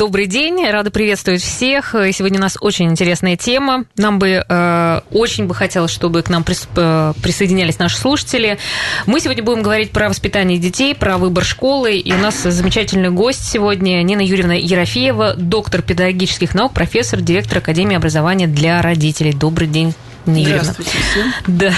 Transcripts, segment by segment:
Добрый день, рада приветствовать всех. Сегодня у нас очень интересная тема. Нам бы э, очень бы хотелось, чтобы к нам прис, э, присоединялись наши слушатели. Мы сегодня будем говорить про воспитание детей, про выбор школы. И у нас замечательный гость сегодня Нина Юрьевна Ерофеева, доктор педагогических наук, профессор, директор Академии образования для родителей. Добрый день. Юрьевна. Здравствуйте всем. Да.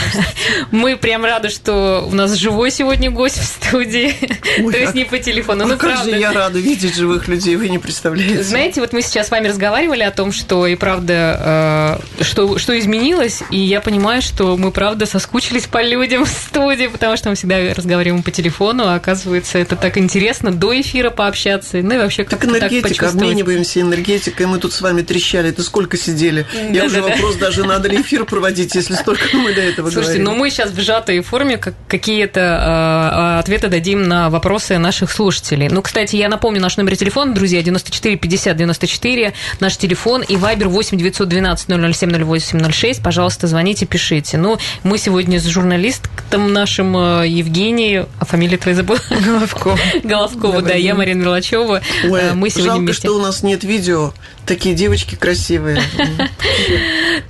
Мы прям рады, что у нас живой сегодня гость в студии. Ой, То есть а- не по телефону. А Ну, как правда. же я рада видеть живых людей, вы не представляете. Знаете, вот мы сейчас с вами разговаривали о том, что и правда, э, что, что изменилось, и я понимаю, что мы правда соскучились по людям в студии, потому что мы всегда разговариваем по телефону, а оказывается, это так интересно до эфира пообщаться, ну и вообще Так как-то так энергетика, почувствовать. обмениваемся энергетикой. Мы тут с вами трещали. Это сколько сидели? Я уже Да-да-да. вопрос даже надо ли эфир проводить, если столько мы до этого Слушайте, говорили. ну мы сейчас в сжатой форме как, какие-то э, ответы дадим на вопросы наших слушателей. Ну, кстати, я напомню наш номер телефона, друзья, 94 50 94, наш телефон и Вайбер 8 912 007 08 06. Пожалуйста, звоните, пишите. Ну, мы сегодня с журналистком нашим э, Евгенией, а фамилия твоя забыла? Головко. Голоскова, да, я. Марина Мерлачева. Ой, Э, Мы сегодня жалко, вместе. что у нас нет видео. Такие девочки красивые.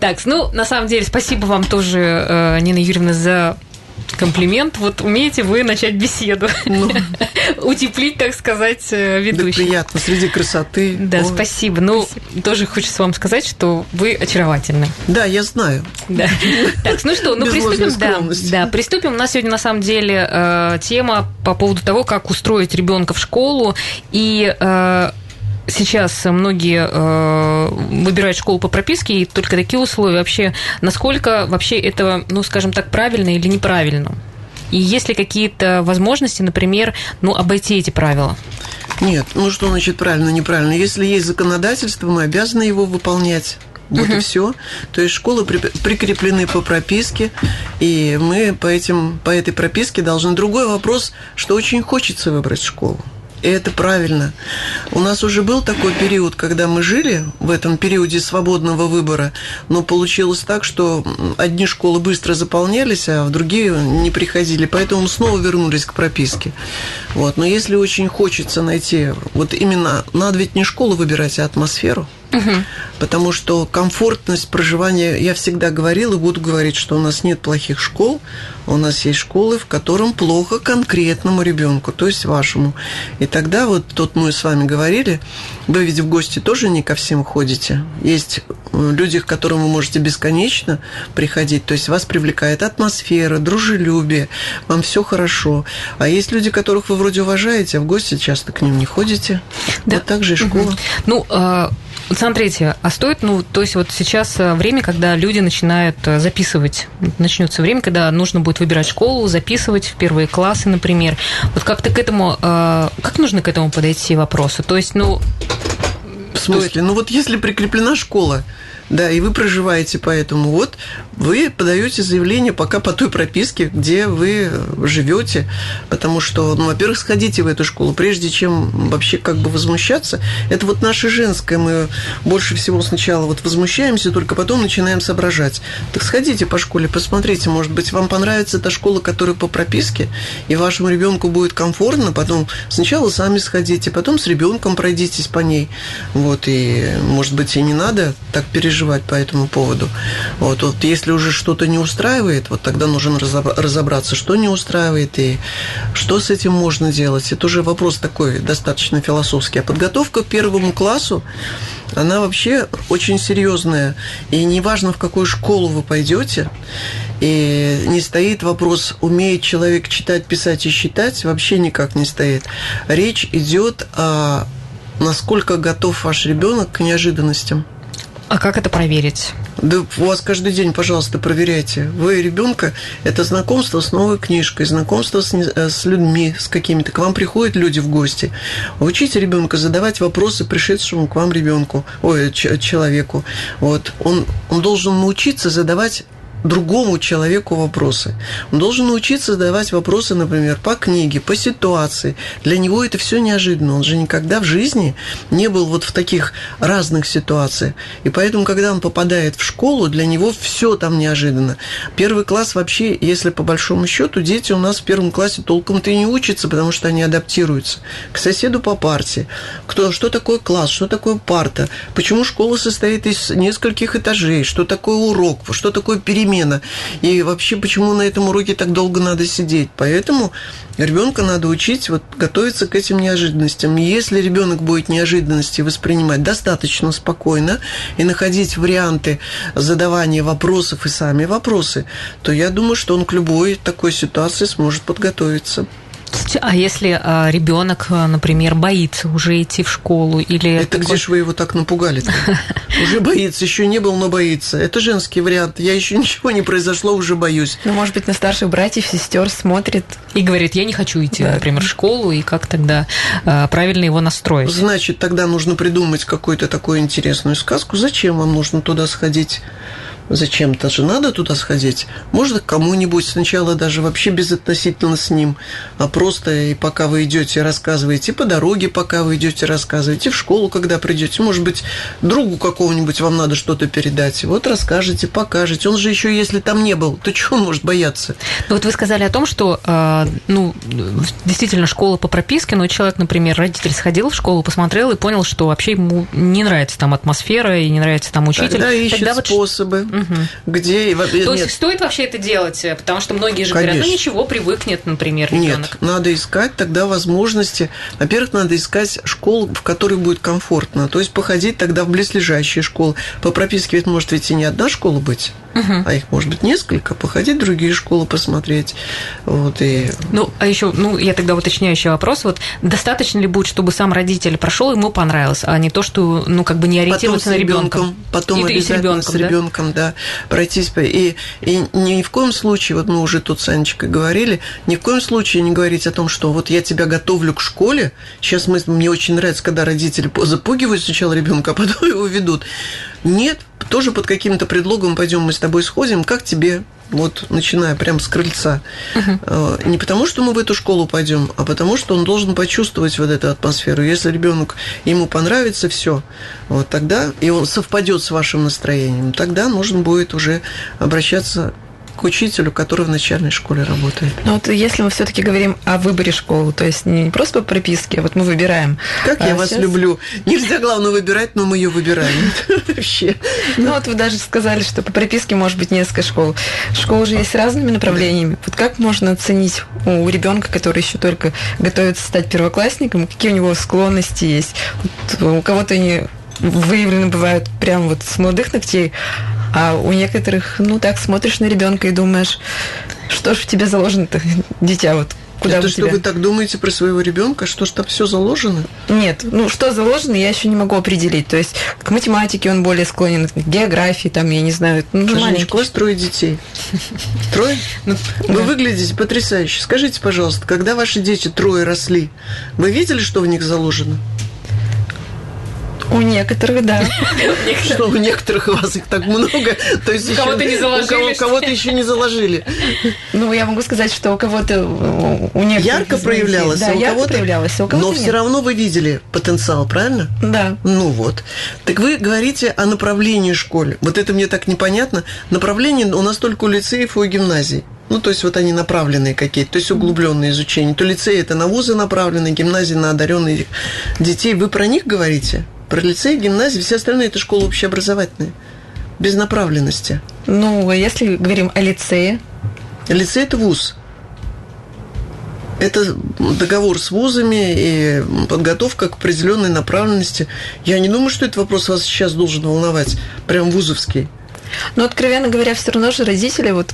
Так, ну, на самом деле, спасибо вам тоже, э, Нина Юрьевна, за комплимент. Вот умеете вы начать беседу. Ну. Утеплить, так сказать, э, Да ведущий. приятно, среди красоты. Да, Ой. спасибо. Ну, тоже хочется вам сказать, что вы очаровательны. Да, я знаю. Да. Так, ну что, ну Без приступим. Да, да, приступим. У нас сегодня на самом деле э, тема по поводу того, как устроить ребенка в школу. И сейчас многие э, выбирают школу по прописке, и только такие условия. Вообще, насколько вообще это, ну, скажем так, правильно или неправильно? И есть ли какие-то возможности, например, ну, обойти эти правила? Нет, ну что значит правильно, неправильно? Если есть законодательство, мы обязаны его выполнять. Вот и все. То есть школы при- прикреплены по прописке, и мы по, этим, по этой прописке должны. Другой вопрос, что очень хочется выбрать школу. И это правильно. У нас уже был такой период, когда мы жили в этом периоде свободного выбора, но получилось так, что одни школы быстро заполнялись, а в другие не приходили. Поэтому снова вернулись к прописке. Вот. Но если очень хочется найти, вот именно, надо ведь не школу выбирать, а атмосферу. Потому что комфортность проживания, я всегда говорила и буду говорить, что у нас нет плохих школ, у нас есть школы, в котором плохо конкретному ребенку, то есть вашему. И тогда вот тут мы с вами говорили, вы ведь в гости тоже не ко всем ходите. Есть э, люди, к которым вы можете бесконечно приходить, то есть вас привлекает атмосфера, дружелюбие, вам все хорошо. А есть люди, которых вы вроде уважаете, а в гости часто к ним не ходите. Да. Вот так же и школа. Ну, э, вот смотрите, а стоит, ну, то есть вот сейчас э, время, когда люди начинают э, записывать, начнется время, когда нужно будет выбирать школу, записывать в первые классы, например. Вот как-то к этому, э, как нужно к этому подойти вопросу? То есть, ну, В смысле? Ну вот если прикреплена школа, да, и вы проживаете поэтому, вот вы подаете заявление пока по той прописке, где вы живете, потому что, ну, во-первых, сходите в эту школу, прежде чем вообще как бы возмущаться. Это вот наше женское, мы больше всего сначала вот возмущаемся, только потом начинаем соображать. Так сходите по школе, посмотрите, может быть, вам понравится та школа, которая по прописке, и вашему ребенку будет комфортно, потом сначала сами сходите, потом с ребенком пройдитесь по ней. Вот, и, может быть, и не надо так переживать по этому поводу. Вот, вот если уже что-то не устраивает, вот тогда нужно разобра- разобраться, что не устраивает и что с этим можно делать. Это уже вопрос такой достаточно философский. А подготовка к первому классу, она вообще очень серьезная. И неважно, в какую школу вы пойдете, и не стоит вопрос, умеет человек читать, писать и считать, вообще никак не стоит. Речь идет о насколько готов ваш ребенок к неожиданностям. А как это проверить? Да у вас каждый день, пожалуйста, проверяйте. Вы ребенка это знакомство с новой книжкой, знакомство с, э, с людьми, с какими-то. К вам приходят люди в гости. Учите ребенка задавать вопросы пришедшему к вам ребенку, ой, человеку. Вот он, он должен научиться задавать другому человеку вопросы. Он должен научиться задавать вопросы, например, по книге, по ситуации. Для него это все неожиданно. Он же никогда в жизни не был вот в таких разных ситуациях. И поэтому, когда он попадает в школу, для него все там неожиданно. Первый класс вообще, если по большому счету, дети у нас в первом классе толком-то и не учатся, потому что они адаптируются к соседу по парте. Кто, что такое класс, что такое парта, почему школа состоит из нескольких этажей, что такое урок, что такое перемена. И вообще, почему на этом уроке так долго надо сидеть. Поэтому ребенка надо учить вот, готовиться к этим неожиданностям. Если ребенок будет неожиданности воспринимать достаточно спокойно и находить варианты задавания вопросов и сами вопросы, то я думаю, что он к любой такой ситуации сможет подготовиться. А если а, ребенок, а, например, боится уже идти в школу или... Это такой... где же вы его так напугали Уже боится, еще не был, но боится. Это женский вариант. Я еще ничего не произошло, уже боюсь. Ну, может быть, на старших братьев, сестер смотрит. И говорит, я не хочу идти, да. например, в школу, и как тогда а, правильно его настроить? Значит, тогда нужно придумать какую-то такую интересную сказку. Зачем вам нужно туда сходить? Зачем-то же надо туда сходить. Можно к кому-нибудь сначала даже вообще безотносительно с ним, а просто и пока вы идете рассказываете, по дороге пока вы идете рассказываете, в школу когда придете, может быть, другу какого-нибудь вам надо что-то передать. Вот расскажете, покажете. Он же еще, если там не был, то чего он может бояться? Ну вот вы сказали о том, что, э, ну, действительно, школа по прописке, но человек, например, родитель сходил в школу, посмотрел и понял, что вообще ему не нравится там атмосфера и не нравится там учитель. Тогда ищет Тогда способы. Угу. где... То нет. есть стоит вообще это делать? Потому что многие же Конечно. говорят, ну ничего, привыкнет, например, ребенок. Нет, надо искать тогда возможности. Во-первых, надо искать школу, в которой будет комфортно. То есть походить тогда в близлежащие школы. По прописке ведь может ведь и не одна школа быть угу. а их может быть несколько, походить в другие школы, посмотреть. Вот, и... Ну, а еще, ну, я тогда уточняющий вопрос. Вот достаточно ли будет, чтобы сам родитель прошел, ему понравилось, а не то, что, ну, как бы не ориентироваться потом на ребенка. Потом и, обязательно и с ребенком, с ребенком, да? да, пройтись. И, и ни в коем случае, вот мы уже тут с Анечкой говорили, ни в коем случае не говорить о том, что вот я тебя готовлю к школе. Сейчас мы, мне очень нравится, когда родители запугивают сначала ребенка, а потом его ведут. Нет, тоже под каким-то предлогом пойдем мы с тобой сходим, как тебе вот начиная прямо с крыльца. Uh-huh. Не потому, что мы в эту школу пойдем, а потому, что он должен почувствовать вот эту атмосферу. Если ребенок ему понравится все, вот тогда и он совпадет с вашим настроением, тогда нужно будет уже обращаться к учителю, который в начальной школе работает. Ну вот если мы все-таки говорим о выборе школы, то есть не просто по прописке, а вот мы выбираем. Как а я вас люблю. Нельзя, главное, выбирать, но мы ее выбираем. Вообще. Ну вот вы даже сказали, что по прописке может быть несколько школ. Школы же есть с разными направлениями. Вот как можно оценить у ребенка, который еще только готовится стать первоклассником, какие у него склонности есть? Вот у кого-то они выявлены бывают прям вот с молодых ногтей, а у некоторых, ну так, смотришь на ребенка и думаешь, что ж в тебе заложено-то, дитя, вот Куда Это что, тебя? вы так думаете про своего ребенка? Что ж там все заложено? Нет, ну что заложено, я еще не могу определить. То есть к математике он более склонен, к географии, там, я не знаю. Ну, Женечка, у вас трое детей. Трое? Ну, вы выглядите потрясающе. Скажите, пожалуйста, когда ваши дети трое росли, вы видели, что в них заложено? У некоторых, да. Что у некоторых у вас их так много? То есть у кого-то не заложили. У кого-то еще не заложили. Ну, я могу сказать, что у кого-то у некоторых ярко проявлялось, да, ярко проявлялось, а но все равно вы видели потенциал, правильно? Да. Ну вот. Так вы говорите о направлении школе. Вот это мне так непонятно. Направление у нас только у лицеев и у гимназий. Ну, то есть вот они направленные какие-то, то есть углубленные изучения. То лицей это на вузы направлены, гимназии на одаренных детей. Вы про них говорите? Про лицей, гимназии, все остальные это школы общеобразовательные. Без направленности. Ну, а если говорим о лицее? Лицей – это вуз. Это договор с вузами и подготовка к определенной направленности. Я не думаю, что этот вопрос вас сейчас должен волновать. Прям вузовский. Но, откровенно говоря, все равно же родители вот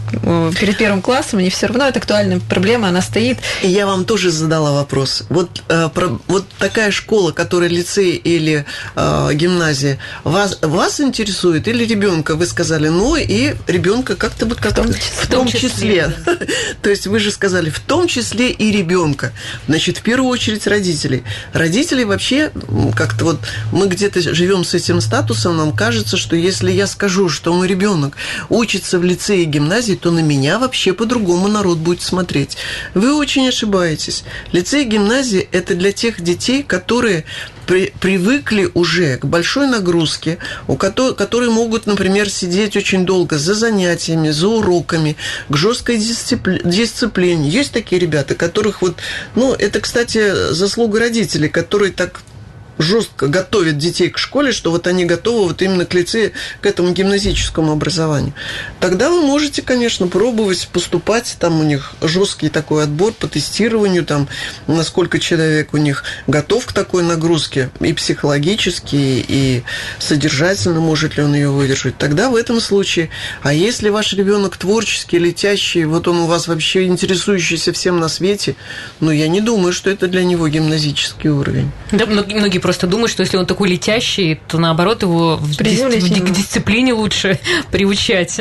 перед первым классом, они все равно, это актуальная проблема, она стоит. И я вам тоже задала вопрос. Вот, э, про, вот такая школа, которая лицей или э, гимназия, вас, вас интересует или ребенка? Вы сказали, ну и ребенка как-то бы как в том, в том числе. числе. То есть вы же сказали, в том числе и ребенка. Значит, в первую очередь родителей. Родители вообще как-то вот мы где-то живем с этим статусом, нам кажется, что если я скажу, что мы ребенок учится в лицее и гимназии, то на меня вообще по-другому народ будет смотреть. Вы очень ошибаетесь. Лицей и гимназия – это для тех детей, которые при, привыкли уже к большой нагрузке, у которой, которые могут, например, сидеть очень долго за занятиями, за уроками, к жесткой дисципли, дисциплине. Есть такие ребята, которых вот, ну, это, кстати, заслуга родителей, которые так жестко готовят детей к школе, что вот они готовы вот именно к лице, к этому гимназическому образованию. Тогда вы можете, конечно, пробовать поступать, там у них жесткий такой отбор по тестированию, там, насколько человек у них готов к такой нагрузке, и психологически, и содержательно, может ли он ее выдержать. Тогда в этом случае, а если ваш ребенок творческий, летящий, вот он у вас вообще интересующийся всем на свете, ну, я не думаю, что это для него гимназический уровень. Да, многие просто думают, что если он такой летящий, то наоборот его в, дис- в дисциплине лучше приучать,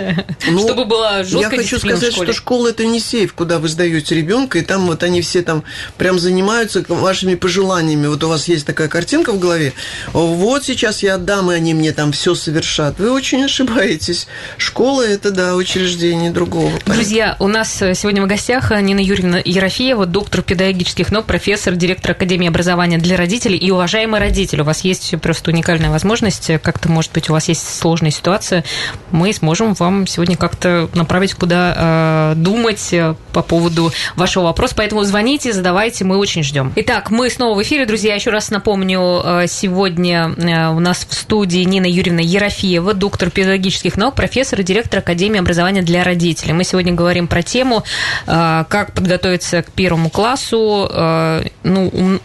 ну, чтобы была жесткая Я хочу сказать, что школа это не сейф, куда вы сдаете ребенка, и там вот они все там прям занимаются вашими пожеланиями. Вот у вас есть такая картинка в голове. Вот сейчас я отдам, и они мне там все совершат. Вы очень ошибаетесь. Школа это да учреждение другого. Друзья, у нас сегодня в гостях Нина Юрьевна Ерофеева, доктор педагогических наук, профессор, директор Академии образования для родителей и уважаемая мы родитель, у вас есть просто уникальная возможность, как-то, может быть, у вас есть сложная ситуация, мы сможем вам сегодня как-то направить, куда э, думать э, по поводу вашего вопроса. Поэтому звоните, задавайте, мы очень ждем. Итак, мы снова в эфире, друзья. Еще раз напомню, э, сегодня э, у нас в студии Нина Юрьевна Ерофеева, доктор педагогических наук, профессор и директор Академии образования для родителей. Мы сегодня говорим про тему, как подготовиться к первому классу. Ну,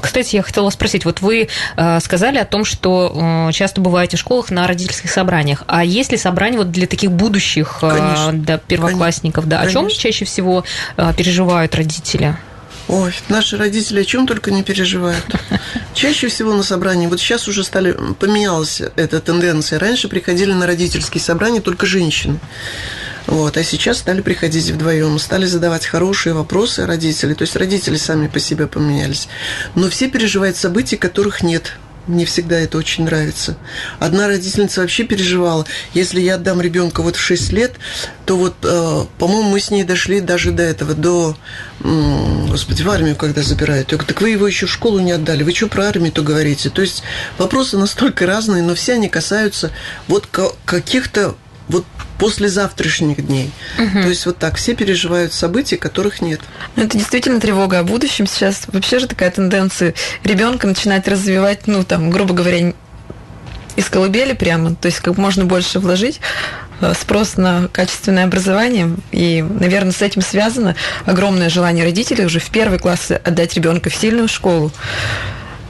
кстати, я хотела спросить, вот вы э, сказали о том, что э, часто бываете в школах на родительских собраниях. А есть ли собрания вот для таких будущих э, Конечно. да, первоклассников? Да, о чем чаще всего переживают родители? Ой, наши родители о чем только не переживают. Чаще всего на собрании, вот сейчас уже стали, поменялась эта тенденция. Раньше приходили на родительские собрания только женщины. Вот, а сейчас стали приходить вдвоем, стали задавать хорошие вопросы родители. То есть родители сами по себе поменялись. Но все переживают события, которых нет. Мне всегда это очень нравится. Одна родительница вообще переживала, если я отдам ребенка вот в 6 лет, то вот, э, по-моему, мы с ней дошли даже до этого, до, э, господи, в армию, когда забирают. Я говорю, так вы его еще в школу не отдали, вы что про армию-то говорите? То есть вопросы настолько разные, но все они касаются вот каких-то вот после завтрашних дней. Угу. То есть вот так все переживают события, которых нет. Ну, это действительно тревога о будущем. Сейчас вообще же такая тенденция ребенка начинать развивать, ну там, грубо говоря, из колыбели прямо, то есть как можно больше вложить э, спрос на качественное образование. И, наверное, с этим связано огромное желание родителей уже в первый класс отдать ребенка в сильную школу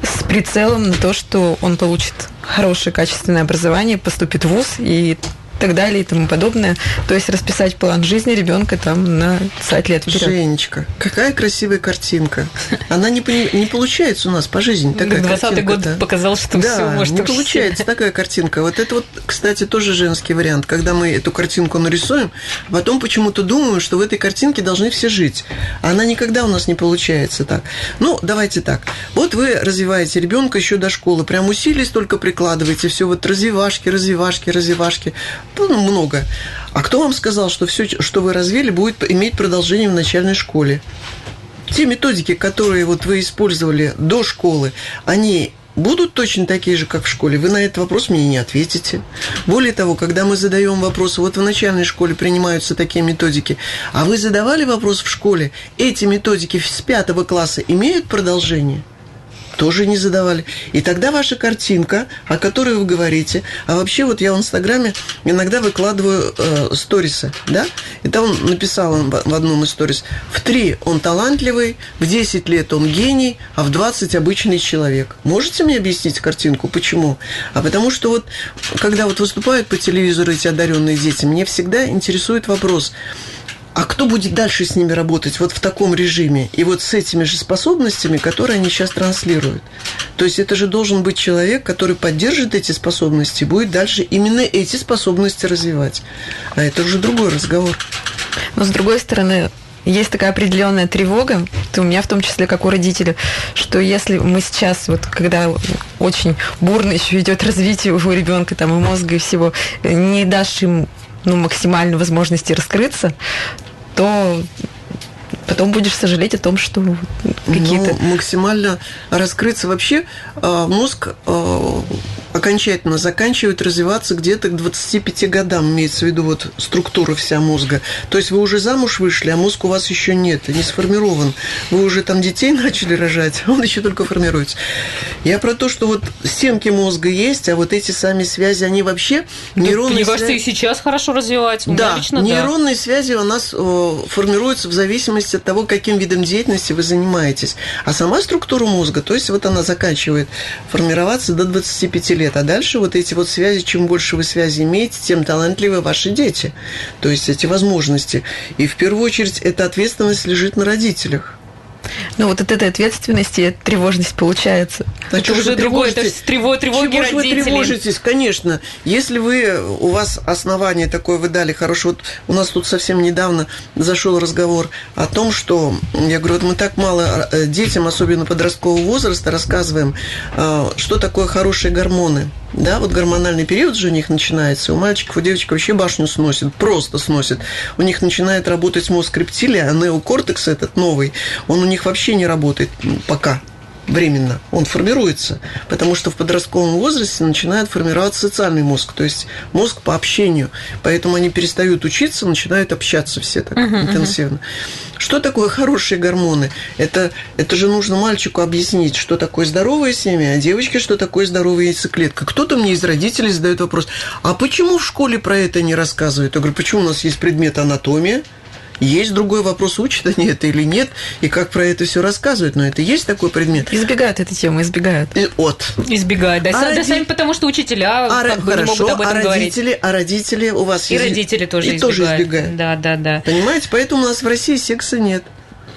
с прицелом на то, что он получит хорошее качественное образование, поступит в ВУЗ и так далее и тому подобное. То есть расписать план жизни ребенка там на 50 лет вперед. Женечка, какая красивая картинка. Она не, не получается у нас по жизни такая 20 год показал, что да, все может не получается такая картинка. Вот это вот, кстати, тоже женский вариант. Когда мы эту картинку нарисуем, потом почему-то думаем, что в этой картинке должны все жить. Она никогда у нас не получается так. Ну, давайте так. Вот вы развиваете ребенка еще до школы, прям усилий столько прикладываете, все вот развивашки, развивашки, развивашки много. А кто вам сказал, что все, что вы развили, будет иметь продолжение в начальной школе? Те методики, которые вот вы использовали до школы, они будут точно такие же, как в школе? Вы на этот вопрос мне не ответите. Более того, когда мы задаем вопрос, вот в начальной школе принимаются такие методики, а вы задавали вопрос в школе, эти методики с пятого класса имеют продолжение? Тоже не задавали. И тогда ваша картинка, о которой вы говорите, а вообще вот я в Инстаграме иногда выкладываю э, сторисы, да, и там написал он в одном из сторис, в три он талантливый, в 10 лет он гений, а в 20 обычный человек. Можете мне объяснить картинку? Почему? А потому что вот, когда вот выступают по телевизору эти одаренные дети, мне всегда интересует вопрос – а кто будет дальше с ними работать вот в таком режиме и вот с этими же способностями, которые они сейчас транслируют? То есть это же должен быть человек, который поддержит эти способности, будет дальше именно эти способности развивать. А это уже другой разговор. Но с другой стороны, есть такая определенная тревога, то у меня в том числе, как у родителей, что если мы сейчас, вот когда очень бурно еще идет развитие у ребенка там и мозга и всего, не дашь им ну, максимально возможности раскрыться, то потом будешь сожалеть о том, что какие-то... Ну, максимально раскрыться. Вообще а, мозг а, окончательно заканчивает развиваться где-то к 25 годам, имеется в виду вот структура вся мозга. То есть вы уже замуж вышли, а мозг у вас еще нет, не сформирован. Вы уже там детей начали рожать, а он еще только формируется. Я про то, что вот стенки мозга есть, а вот эти сами связи, они вообще нейронные Мне кажется, и сейчас хорошо развиваются. Да, лично, нейронные да. связи у нас формируются в зависимости от того, каким видом деятельности вы занимаетесь. А сама структура мозга, то есть вот она заканчивает формироваться до 25 лет лет. А дальше вот эти вот связи, чем больше вы связи имеете, тем талантливее ваши дети. То есть эти возможности. И в первую очередь эта ответственность лежит на родителях. Ну, вот от этой ответственности тревожность получается. А это уже другое, это тревог, тревоги Чего родителей. вы тревожитесь? Конечно. Если вы, у вас основание такое вы дали хорошо. Вот у нас тут совсем недавно зашел разговор о том, что, я говорю, вот мы так мало э, детям, особенно подросткового возраста, рассказываем, э, что такое хорошие гормоны. Да, вот гормональный период же у них начинается. У мальчиков, у девочек вообще башню сносит, просто сносит. У них начинает работать мозг рептилия, а неокортекс этот новый, он у них вообще не работает пока временно, он формируется, потому что в подростковом возрасте начинает формироваться социальный мозг, то есть мозг по общению, поэтому они перестают учиться, начинают общаться все так uh-huh, интенсивно. Uh-huh. Что такое хорошие гормоны? Это, это же нужно мальчику объяснить, что такое здоровая семья, а девочке, что такое здоровая яйцеклетка. Кто-то мне из родителей задает вопрос, а почему в школе про это не рассказывают? Я говорю, почему у нас есть предмет анатомия, есть другой вопрос, учат они это или нет, и как про это все рассказывают, но это есть такой предмет. Избегают этой темы, избегают. И, от. Избегают, да, а да роди... сами потому что учителя а, как бы хорошо, не могут об этом а родители, говорить. А родители у вас И родители тоже и избегают. тоже избегают. Да, да, да. Понимаете, поэтому у нас в России секса нет.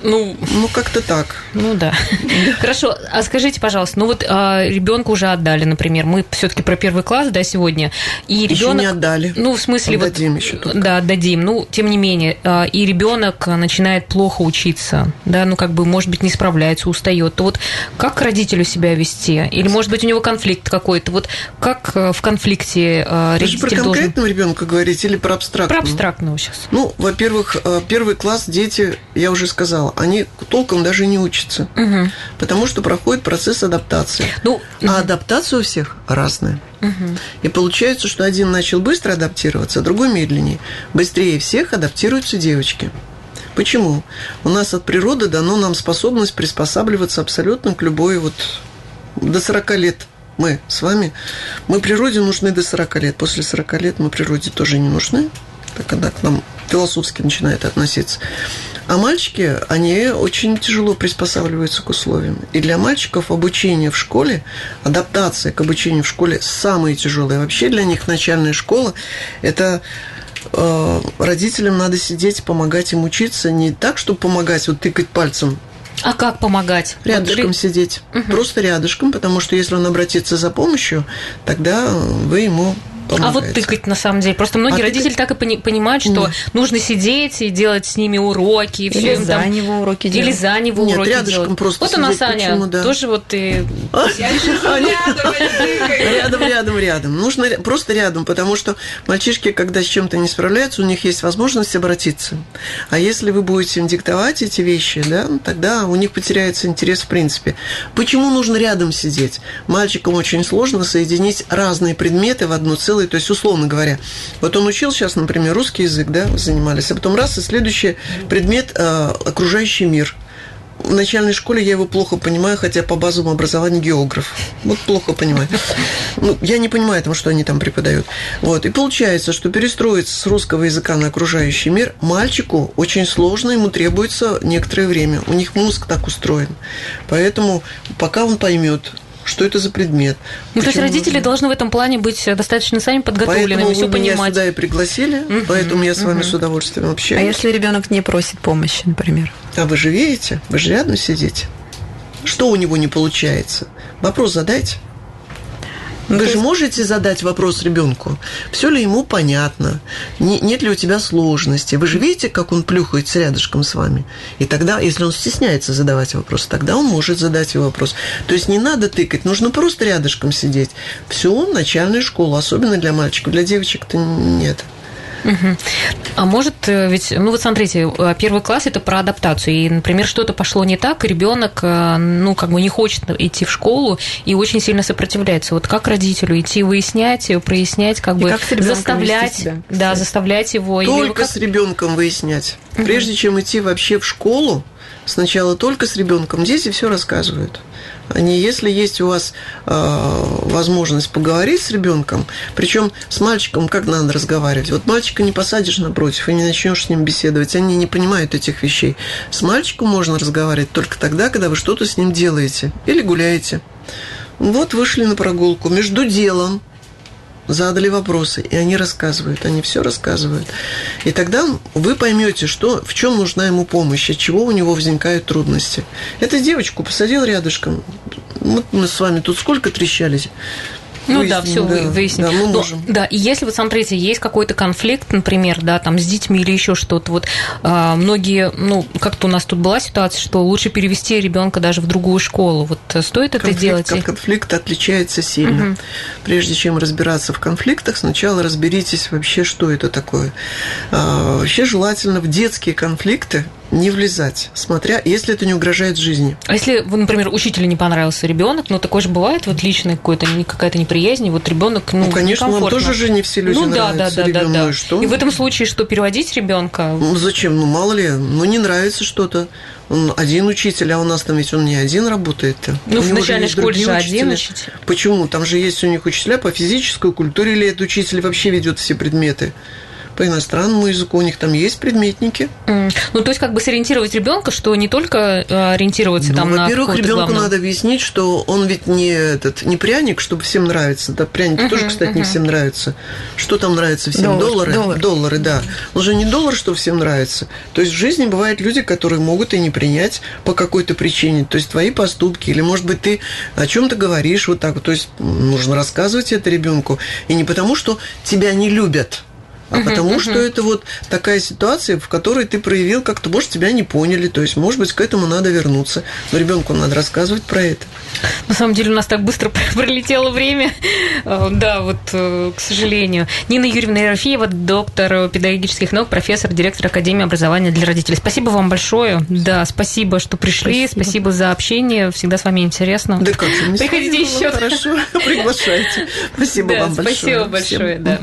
Ну, ну как-то так. Ну да. Хорошо. А скажите, пожалуйста, ну вот а, ребенка уже отдали, например. Мы все-таки про первый класс, да, сегодня. И ребенок, еще не отдали. Ну, в смысле, отдадим вот, еще только. Да, отдадим. Ну, тем не менее, а, и ребенок начинает плохо учиться, да, ну, как бы, может быть, не справляется, устает. То вот как родителю себя вести? Или, может быть, у него конфликт какой-то? Вот как э, в конфликте а, Вы родитель про конкретного должен... ребенка говорить или про абстрактного? Про абстрактного сейчас. Ну, во-первых, э, первый класс дети, я уже сказала, они толком даже не учатся, угу. потому что проходит процесс адаптации. Ну, а угу. адаптация у всех разная. Угу. И получается, что один начал быстро адаптироваться, а другой медленнее. Быстрее всех адаптируются девочки. Почему? У нас от природы дано нам способность приспосабливаться абсолютно к любой вот до 40 лет мы с вами, мы природе нужны до 40 лет. После 40 лет мы природе тоже не нужны, когда к нам философски начинает относиться. А мальчики, они очень тяжело приспосабливаются к условиям. И для мальчиков обучение в школе, адаптация к обучению в школе самые тяжелые. Вообще для них начальная школа – это э, родителям надо сидеть, помогать им учиться не так, чтобы помогать, вот тыкать пальцем а как помогать? Рядышком вот... сидеть. Угу. Просто рядышком, потому что если он обратится за помощью, тогда вы ему помогает. А вот тыкать на самом деле. Просто многие а родители тыкать... так и понимают, что Нет. нужно сидеть и делать с ними уроки. И Или за там... него уроки делать. Или за него Нет, уроки рядышком делать. просто Вот у нас Аня да. тоже вот и... Рядом, рядом, рядом. Нужно просто рядом, потому что мальчишки, когда с чем-то не справляются, у них есть возможность обратиться. А если вы будете им диктовать эти вещи, да, тогда у них потеряется интерес в принципе. Почему нужно рядом сидеть? Мальчикам очень сложно соединить разные предметы в одну целую делает, то есть, условно говоря, вот он учил сейчас, например, русский язык, да, занимались, а потом раз, и следующий предмет э, – окружающий мир – в начальной школе я его плохо понимаю, хотя по базовому образованию географ. Вот плохо понимаю. Ну, я не понимаю, там, что они там преподают. Вот. И получается, что перестроиться с русского языка на окружающий мир мальчику очень сложно, ему требуется некоторое время. У них мозг так устроен. Поэтому пока он поймет, что это за предмет. Ну, то есть родители должны в этом плане быть достаточно сами подготовленными, поэтому все вы понимать. Меня сюда и пригласили, угу, поэтому я с вами угу. с удовольствием общаюсь. А если ребенок не просит помощи, например? А вы же видите, вы же рядом сидите. Что у него не получается? Вопрос задайте. Вы же можете задать вопрос ребенку, все ли ему понятно, не, нет ли у тебя сложности. Вы же видите, как он плюхается рядышком с вами. И тогда, если он стесняется задавать вопрос, тогда он может задать его вопрос. То есть не надо тыкать, нужно просто рядышком сидеть. Все, начальная школа, особенно для мальчиков, для девочек-то нет. Угу. А может э, ведь, ну вот смотрите, э, первый класс это про адаптацию, и, например, что-то пошло не так, ребенок, э, ну как бы не хочет идти в школу и очень сильно сопротивляется. Вот как родителю идти выяснять, прояснять, как и бы как заставлять, себя, да, заставлять его. Только как... с ребенком выяснять. Угу. Прежде чем идти вообще в школу, сначала только с ребенком. Дети все рассказывают. Они, если есть у вас э, возможность поговорить с ребенком, причем с мальчиком как надо разговаривать. Вот мальчика не посадишь напротив и не начнешь с ним беседовать. Они не понимают этих вещей. С мальчиком можно разговаривать только тогда, когда вы что-то с ним делаете или гуляете. Вот вышли на прогулку между делом задали вопросы, и они рассказывают, они все рассказывают. И тогда вы поймете, что, в чем нужна ему помощь, от чего у него возникают трудности. Эту девочку посадил рядышком. Вот мы с вами тут сколько трещались. Ну выясним, да, все да, выясним. Да, мы можем. Но, да, и если вот смотрите, есть какой-то конфликт, например, да, там с детьми или еще что-то, вот а, многие, ну, как-то у нас тут была ситуация, что лучше перевести ребенка даже в другую школу. Вот стоит конфликт, это делать? Как конфликт отличается сильно. Угу. Прежде чем разбираться в конфликтах, сначала разберитесь вообще, что это такое. А, вообще желательно в детские конфликты не влезать, смотря, если это не угрожает жизни. А если, например, учителю не понравился ребенок, ну такое же бывает, вот личная какой-то какая-то неприязнь, вот ребенок, ну, ну конечно, вам тоже же не все люди ну, нравятся. Да, да, да, да, да. Что? И в этом случае что, переводить ребенка? Ну зачем? Ну мало ли, ну не нравится что-то. Он один учитель, а у нас там ведь он не один работает-то. Ну, в начальной школе же один учитель. Почему? Там же есть у них учителя по физической культуре, или этот учитель вообще ведет все предметы по иностранному языку, у них там есть предметники. Mm. Ну, то есть, как бы сориентировать ребенка, что не только э, ориентироваться ну, там на Во-первых, ребенку главного... надо объяснить, что он ведь не этот не пряник, чтобы всем нравится. Да, пряники uh-huh, тоже, кстати, uh-huh. не всем нравятся. Что там нравится всем? Доллар, доллары? Доллар. Доллары, да. Он же не доллар, что всем нравится. То есть в жизни бывают люди, которые могут и не принять по какой-то причине. То есть твои поступки, или, может быть, ты о чем-то говоришь вот так вот. То есть нужно рассказывать это ребенку. И не потому, что тебя не любят, а потому что это вот такая ситуация, в которой ты проявил как-то, может, тебя не поняли, то есть, может быть, к этому надо вернуться. Но ребенку надо рассказывать про это. На самом деле у нас так быстро пролетело время. Э, да, вот, э, к сожалению. Нина Юрьевна Ерофеева, доктор педагогических наук, профессор, директор Академии образования для родителей. Спасибо вам большое. Да, спасибо, что пришли. Спасибо, спасибо за общение. Всегда с вами интересно. Да как же, Приходите еще. Хорошо, приглашайте. Спасибо да, вам большое. Спасибо большое, Всем. да.